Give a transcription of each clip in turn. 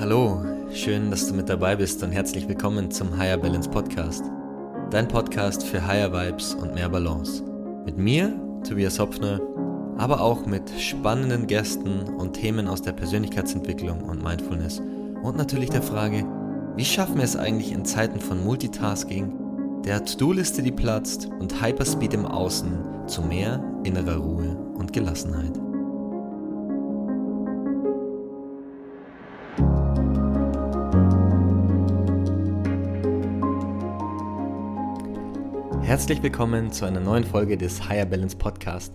Hallo, schön, dass du mit dabei bist und herzlich willkommen zum Higher Balance Podcast. Dein Podcast für Higher Vibes und mehr Balance. Mit mir, Tobias Hopfner, aber auch mit spannenden Gästen und Themen aus der Persönlichkeitsentwicklung und Mindfulness und natürlich der Frage, wie schaffen wir es eigentlich in Zeiten von Multitasking, der To-Do-Liste, die platzt und Hyperspeed im Außen zu mehr innerer Ruhe und Gelassenheit. Herzlich willkommen zu einer neuen Folge des Higher Balance Podcast,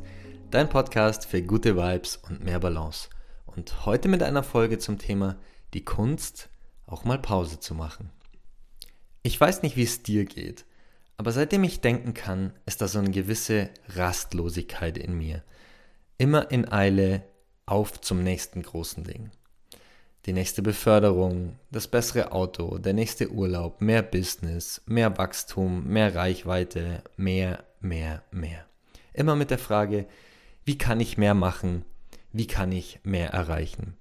dein Podcast für gute Vibes und mehr Balance. Und heute mit einer Folge zum Thema die Kunst, auch mal Pause zu machen. Ich weiß nicht, wie es dir geht, aber seitdem ich denken kann, ist da so eine gewisse Rastlosigkeit in mir. Immer in Eile auf zum nächsten großen Ding die nächste Beförderung, das bessere Auto, der nächste Urlaub, mehr Business, mehr Wachstum, mehr Reichweite, mehr, mehr, mehr. Immer mit der Frage, wie kann ich mehr machen? Wie kann ich mehr erreichen?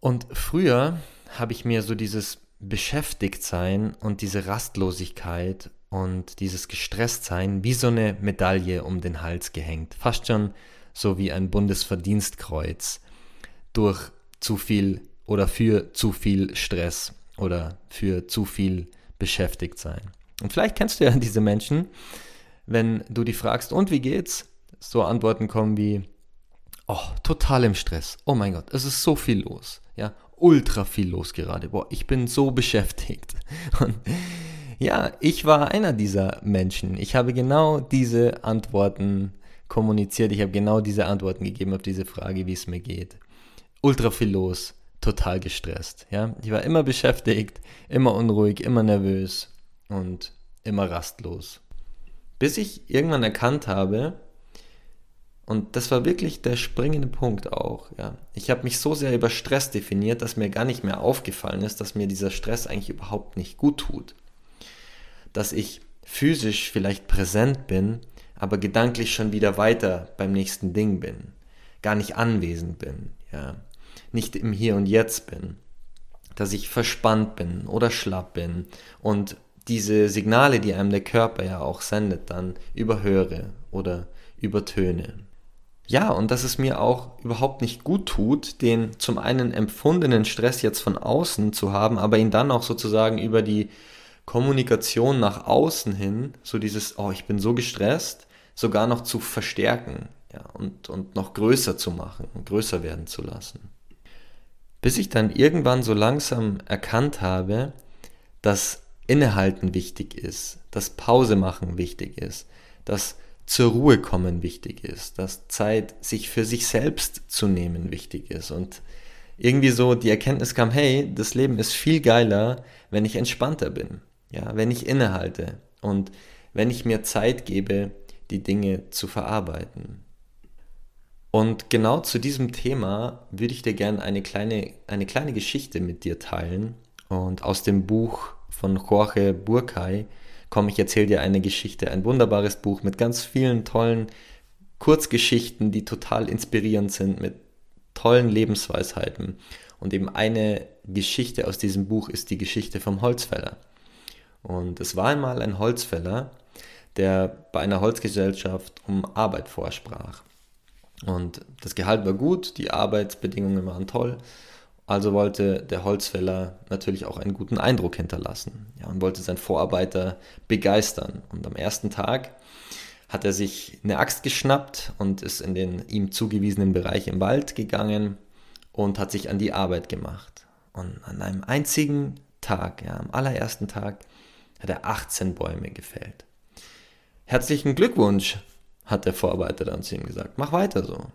Und früher habe ich mir so dieses Beschäftigtsein und diese Rastlosigkeit und dieses Gestresstsein wie so eine Medaille um den Hals gehängt. Fast schon so wie ein Bundesverdienstkreuz durch zu viel oder für zu viel Stress oder für zu viel beschäftigt sein. Und vielleicht kennst du ja diese Menschen, wenn du die fragst, und wie geht's? So Antworten kommen wie, oh, total im Stress. Oh mein Gott, es ist so viel los. Ja, ultra viel los gerade. Boah, ich bin so beschäftigt. Und ja, ich war einer dieser Menschen. Ich habe genau diese Antworten kommuniziert. Ich habe genau diese Antworten gegeben auf diese Frage, wie es mir geht ultra viel los, total gestresst. Ja? Ich war immer beschäftigt, immer unruhig, immer nervös und immer rastlos. Bis ich irgendwann erkannt habe, und das war wirklich der springende Punkt auch. Ja. Ich habe mich so sehr über Stress definiert, dass mir gar nicht mehr aufgefallen ist, dass mir dieser Stress eigentlich überhaupt nicht gut tut. Dass ich physisch vielleicht präsent bin, aber gedanklich schon wieder weiter beim nächsten Ding bin. Gar nicht anwesend bin. Ja nicht im Hier und Jetzt bin, dass ich verspannt bin oder schlapp bin und diese Signale, die einem der Körper ja auch sendet, dann überhöre oder übertöne. Ja, und dass es mir auch überhaupt nicht gut tut, den zum einen empfundenen Stress jetzt von außen zu haben, aber ihn dann auch sozusagen über die Kommunikation nach außen hin, so dieses, oh, ich bin so gestresst, sogar noch zu verstärken ja, und, und noch größer zu machen, größer werden zu lassen bis ich dann irgendwann so langsam erkannt habe, dass Innehalten wichtig ist, dass Pause machen wichtig ist, dass zur Ruhe kommen wichtig ist, dass Zeit sich für sich selbst zu nehmen wichtig ist und irgendwie so die Erkenntnis kam, hey, das Leben ist viel geiler, wenn ich entspannter bin, ja, wenn ich innehalte und wenn ich mir Zeit gebe, die Dinge zu verarbeiten. Und genau zu diesem Thema würde ich dir gerne eine kleine, eine kleine Geschichte mit dir teilen. Und aus dem Buch von Jorge Burkay komme ich erzähle dir eine Geschichte, ein wunderbares Buch mit ganz vielen tollen Kurzgeschichten, die total inspirierend sind, mit tollen Lebensweisheiten. Und eben eine Geschichte aus diesem Buch ist die Geschichte vom Holzfäller. Und es war einmal ein Holzfäller, der bei einer Holzgesellschaft um Arbeit vorsprach. Und das Gehalt war gut, die Arbeitsbedingungen waren toll. Also wollte der Holzfäller natürlich auch einen guten Eindruck hinterlassen ja, und wollte seinen Vorarbeiter begeistern. Und am ersten Tag hat er sich eine Axt geschnappt und ist in den ihm zugewiesenen Bereich im Wald gegangen und hat sich an die Arbeit gemacht. Und an einem einzigen Tag, ja, am allerersten Tag, hat er 18 Bäume gefällt. Herzlichen Glückwunsch, hat der Vorarbeiter dann zu ihm gesagt. Mach weiter so.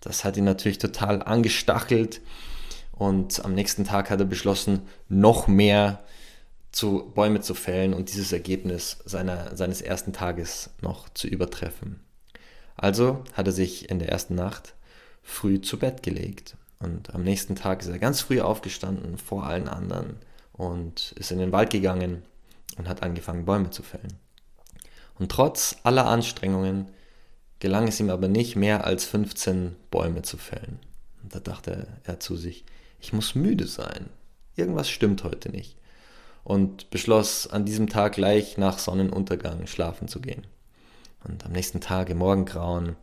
Das hat ihn natürlich total angestachelt und am nächsten Tag hat er beschlossen, noch mehr zu Bäume zu fällen und dieses Ergebnis seiner, seines ersten Tages noch zu übertreffen. Also hat er sich in der ersten Nacht früh zu Bett gelegt und am nächsten Tag ist er ganz früh aufgestanden vor allen anderen und ist in den Wald gegangen und hat angefangen Bäume zu fällen. Und trotz aller Anstrengungen gelang es ihm aber nicht, mehr als 15 Bäume zu fällen. Und da dachte er zu sich, ich muss müde sein. Irgendwas stimmt heute nicht. Und beschloss an diesem Tag gleich nach Sonnenuntergang schlafen zu gehen. Und am nächsten Tag im Morgengrauen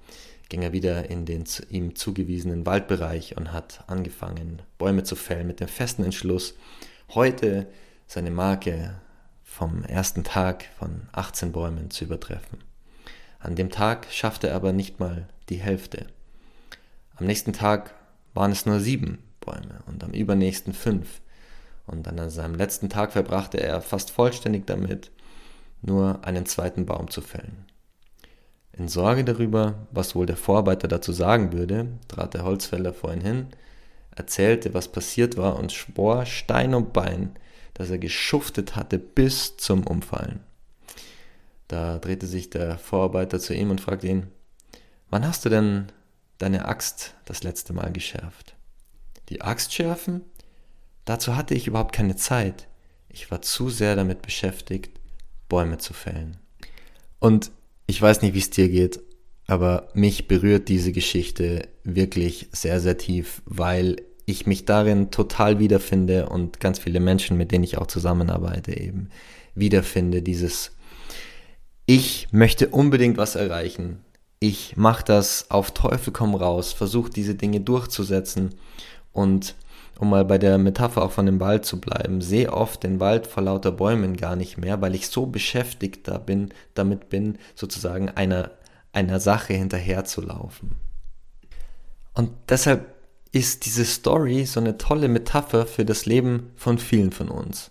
ging er wieder in den ihm zugewiesenen Waldbereich und hat angefangen, Bäume zu fällen mit dem festen Entschluss, heute seine Marke vom ersten Tag von 18 Bäumen zu übertreffen. An dem Tag schaffte er aber nicht mal die Hälfte. Am nächsten Tag waren es nur sieben Bäume und am übernächsten fünf. Und an seinem letzten Tag verbrachte er fast vollständig damit, nur einen zweiten Baum zu fällen. In Sorge darüber, was wohl der Vorarbeiter dazu sagen würde, trat der Holzfäller vor ihn hin, erzählte, was passiert war und schwor Stein und Bein, dass er geschuftet hatte bis zum Umfallen. Da drehte sich der Vorarbeiter zu ihm und fragte ihn, wann hast du denn deine Axt das letzte Mal geschärft? Die Axt schärfen? Dazu hatte ich überhaupt keine Zeit. Ich war zu sehr damit beschäftigt, Bäume zu fällen. Und ich weiß nicht, wie es dir geht, aber mich berührt diese Geschichte wirklich sehr, sehr tief, weil ich mich darin total wiederfinde und ganz viele Menschen, mit denen ich auch zusammenarbeite, eben wiederfinde. Dieses Ich möchte unbedingt was erreichen. Ich mache das auf Teufel komm raus, versuche diese Dinge durchzusetzen und um mal bei der Metapher auch von dem Wald zu bleiben, sehe oft den Wald vor lauter Bäumen gar nicht mehr, weil ich so beschäftigt da bin, damit bin, sozusagen einer, einer Sache hinterherzulaufen. Und deshalb ist diese Story so eine tolle Metapher für das Leben von vielen von uns.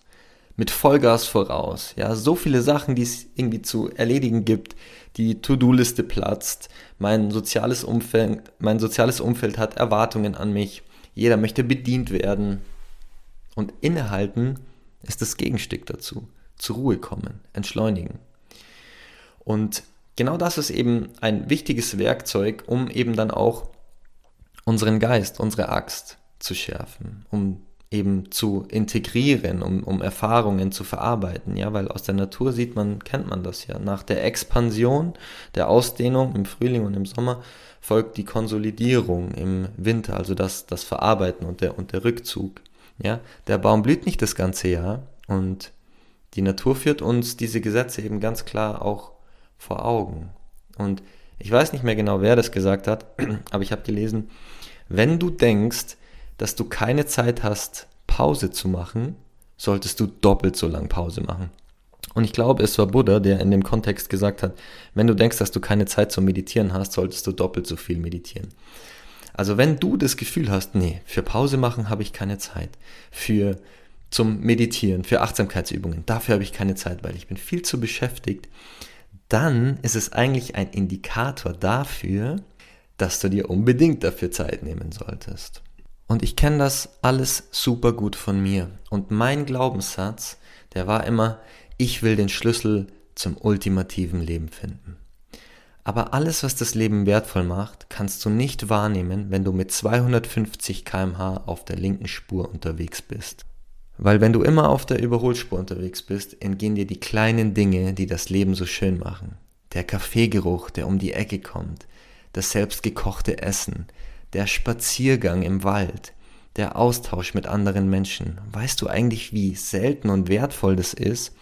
Mit Vollgas voraus, ja, so viele Sachen, die es irgendwie zu erledigen gibt, die To-Do-Liste platzt, mein soziales Umfeld, mein soziales Umfeld hat Erwartungen an mich, jeder möchte bedient werden. Und innehalten ist das Gegenstück dazu. Zur Ruhe kommen, entschleunigen. Und genau das ist eben ein wichtiges Werkzeug, um eben dann auch unseren Geist, unsere Axt zu schärfen, um eben zu integrieren, um, um Erfahrungen zu verarbeiten, ja, weil aus der Natur sieht man, kennt man das ja. Nach der Expansion, der Ausdehnung im Frühling und im Sommer folgt die Konsolidierung im Winter, also das, das Verarbeiten und der, und der Rückzug. Ja, der Baum blüht nicht das ganze Jahr und die Natur führt uns diese Gesetze eben ganz klar auch vor Augen. Und ich weiß nicht mehr genau, wer das gesagt hat, aber ich habe gelesen, wenn du denkst, dass du keine Zeit hast, Pause zu machen, solltest du doppelt so lang Pause machen. Und ich glaube, es war Buddha, der in dem Kontext gesagt hat, wenn du denkst, dass du keine Zeit zum Meditieren hast, solltest du doppelt so viel meditieren. Also wenn du das Gefühl hast, nee, für Pause machen habe ich keine Zeit, für zum Meditieren, für Achtsamkeitsübungen, dafür habe ich keine Zeit, weil ich bin viel zu beschäftigt, dann ist es eigentlich ein Indikator dafür, dass du dir unbedingt dafür Zeit nehmen solltest. Und ich kenne das alles super gut von mir. Und mein Glaubenssatz, der war immer, ich will den Schlüssel zum ultimativen Leben finden. Aber alles, was das Leben wertvoll macht, kannst du nicht wahrnehmen, wenn du mit 250 km/h auf der linken Spur unterwegs bist. Weil wenn du immer auf der Überholspur unterwegs bist, entgehen dir die kleinen Dinge, die das Leben so schön machen. Der Kaffeegeruch, der um die Ecke kommt, das selbstgekochte Essen, der Spaziergang im Wald, der Austausch mit anderen Menschen. Weißt du eigentlich, wie selten und wertvoll das ist,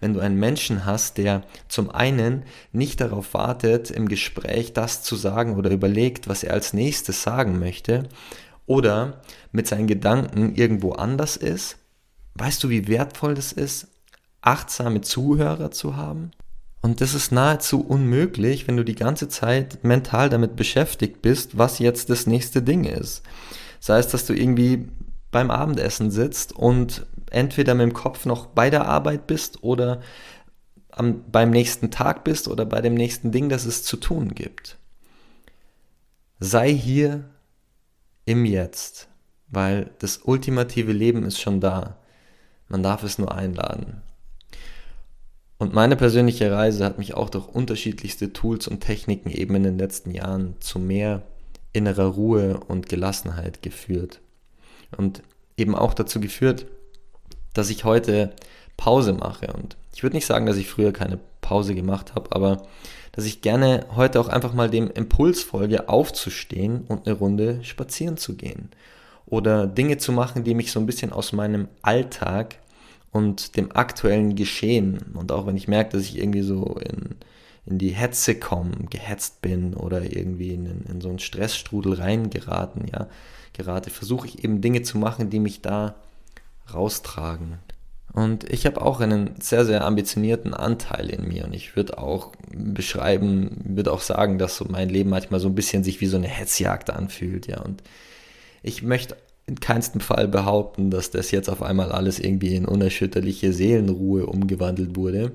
wenn du einen Menschen hast, der zum einen nicht darauf wartet, im Gespräch das zu sagen oder überlegt, was er als nächstes sagen möchte, oder mit seinen Gedanken irgendwo anders ist? Weißt du, wie wertvoll das ist, achtsame Zuhörer zu haben? Und das ist nahezu unmöglich, wenn du die ganze Zeit mental damit beschäftigt bist, was jetzt das nächste Ding ist. Sei es, dass du irgendwie beim Abendessen sitzt und entweder mit dem Kopf noch bei der Arbeit bist oder am, beim nächsten Tag bist oder bei dem nächsten Ding, das es zu tun gibt. Sei hier im Jetzt, weil das ultimative Leben ist schon da. Man darf es nur einladen. Und meine persönliche Reise hat mich auch durch unterschiedlichste Tools und Techniken eben in den letzten Jahren zu mehr innerer Ruhe und Gelassenheit geführt. Und eben auch dazu geführt, dass ich heute Pause mache. Und ich würde nicht sagen, dass ich früher keine Pause gemacht habe, aber dass ich gerne heute auch einfach mal dem Impuls folge, aufzustehen und eine Runde spazieren zu gehen. Oder Dinge zu machen, die mich so ein bisschen aus meinem Alltag und dem aktuellen Geschehen und auch wenn ich merke, dass ich irgendwie so in, in die Hetze komme, gehetzt bin oder irgendwie in, in so einen Stressstrudel reingeraten, ja, gerate, versuche ich eben Dinge zu machen, die mich da raustragen. Und ich habe auch einen sehr, sehr ambitionierten Anteil in mir. Und ich würde auch beschreiben, würde auch sagen, dass so mein Leben manchmal so ein bisschen sich wie so eine Hetzjagd anfühlt, ja. Und ich möchte in keinsten Fall behaupten, dass das jetzt auf einmal alles irgendwie in unerschütterliche Seelenruhe umgewandelt wurde.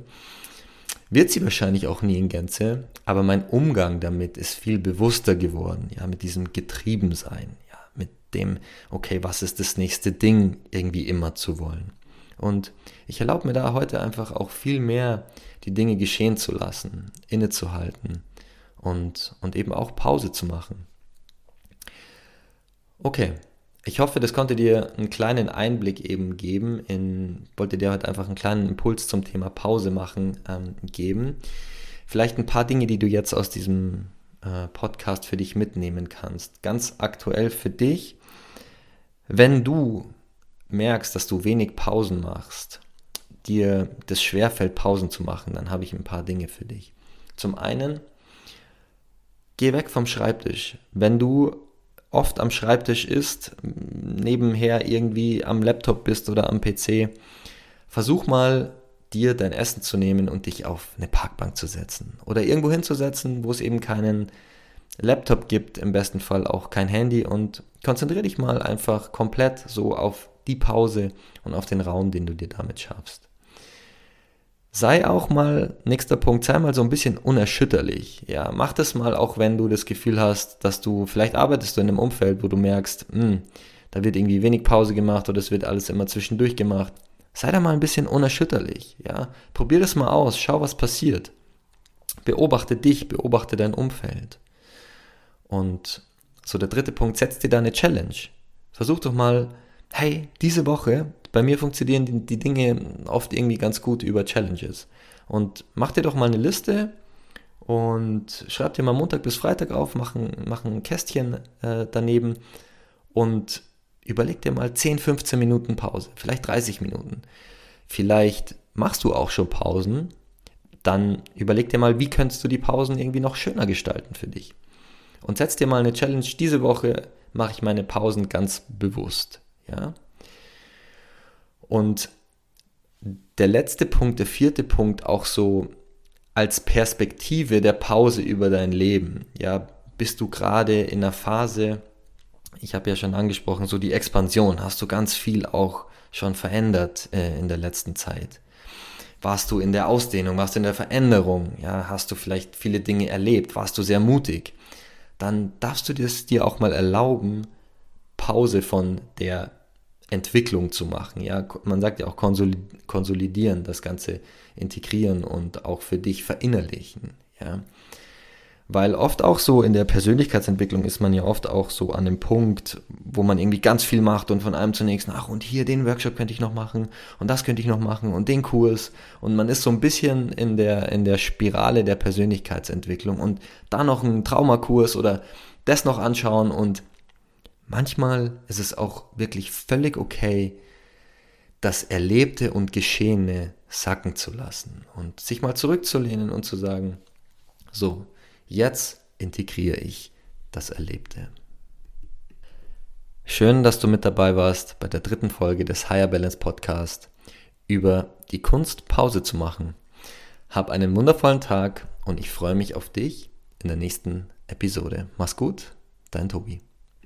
Wird sie wahrscheinlich auch nie in Gänze, aber mein Umgang damit ist viel bewusster geworden, ja, mit diesem Getriebensein, ja, mit dem, okay, was ist das nächste Ding irgendwie immer zu wollen. Und ich erlaube mir da heute einfach auch viel mehr die Dinge geschehen zu lassen, innezuhalten und, und eben auch Pause zu machen. Okay, ich hoffe, das konnte dir einen kleinen Einblick eben geben. In, wollte dir heute einfach einen kleinen Impuls zum Thema Pause machen ähm, geben. Vielleicht ein paar Dinge, die du jetzt aus diesem äh, Podcast für dich mitnehmen kannst. Ganz aktuell für dich, wenn du merkst, dass du wenig Pausen machst, dir das schwerfällt, Pausen zu machen, dann habe ich ein paar Dinge für dich. Zum einen, geh weg vom Schreibtisch. Wenn du oft am Schreibtisch ist, nebenher irgendwie am Laptop bist oder am PC, versuch mal dir dein Essen zu nehmen und dich auf eine Parkbank zu setzen oder irgendwo hinzusetzen, wo es eben keinen Laptop gibt, im besten Fall auch kein Handy und konzentriere dich mal einfach komplett so auf die Pause und auf den Raum, den du dir damit schaffst. Sei auch mal, nächster Punkt, sei mal so ein bisschen unerschütterlich. Ja, mach das mal auch, wenn du das Gefühl hast, dass du, vielleicht arbeitest du in einem Umfeld, wo du merkst, mh, hm, da wird irgendwie wenig Pause gemacht oder es wird alles immer zwischendurch gemacht. Sei da mal ein bisschen unerschütterlich. Ja, probier das mal aus, schau, was passiert. Beobachte dich, beobachte dein Umfeld. Und so der dritte Punkt, setz dir da eine Challenge. Versuch doch mal hey, diese Woche, bei mir funktionieren die, die Dinge oft irgendwie ganz gut über Challenges. Und mach dir doch mal eine Liste und schreib dir mal Montag bis Freitag auf, mach ein, mach ein Kästchen äh, daneben und überleg dir mal 10, 15 Minuten Pause, vielleicht 30 Minuten. Vielleicht machst du auch schon Pausen, dann überleg dir mal, wie könntest du die Pausen irgendwie noch schöner gestalten für dich. Und setz dir mal eine Challenge, diese Woche mache ich meine Pausen ganz bewusst. Ja? Und der letzte Punkt, der vierte Punkt, auch so als Perspektive der Pause über dein Leben. Ja, bist du gerade in einer Phase, ich habe ja schon angesprochen, so die Expansion, hast du ganz viel auch schon verändert äh, in der letzten Zeit. Warst du in der Ausdehnung, warst du in der Veränderung, ja, hast du vielleicht viele Dinge erlebt, warst du sehr mutig, dann darfst du es dir auch mal erlauben, Pause von der Entwicklung zu machen. Ja, man sagt ja auch konsolidieren, das Ganze integrieren und auch für dich verinnerlichen. Ja, weil oft auch so in der Persönlichkeitsentwicklung ist man ja oft auch so an dem Punkt, wo man irgendwie ganz viel macht und von einem zum nächsten, ach und hier den Workshop könnte ich noch machen und das könnte ich noch machen und den Kurs und man ist so ein bisschen in der, in der Spirale der Persönlichkeitsentwicklung und da noch einen Traumakurs oder das noch anschauen und Manchmal ist es auch wirklich völlig okay, das Erlebte und Geschehene sacken zu lassen und sich mal zurückzulehnen und zu sagen, so, jetzt integriere ich das Erlebte. Schön, dass du mit dabei warst bei der dritten Folge des Higher Balance Podcast über die Kunst, Pause zu machen. Hab einen wundervollen Tag und ich freue mich auf dich in der nächsten Episode. Mach's gut, dein Tobi.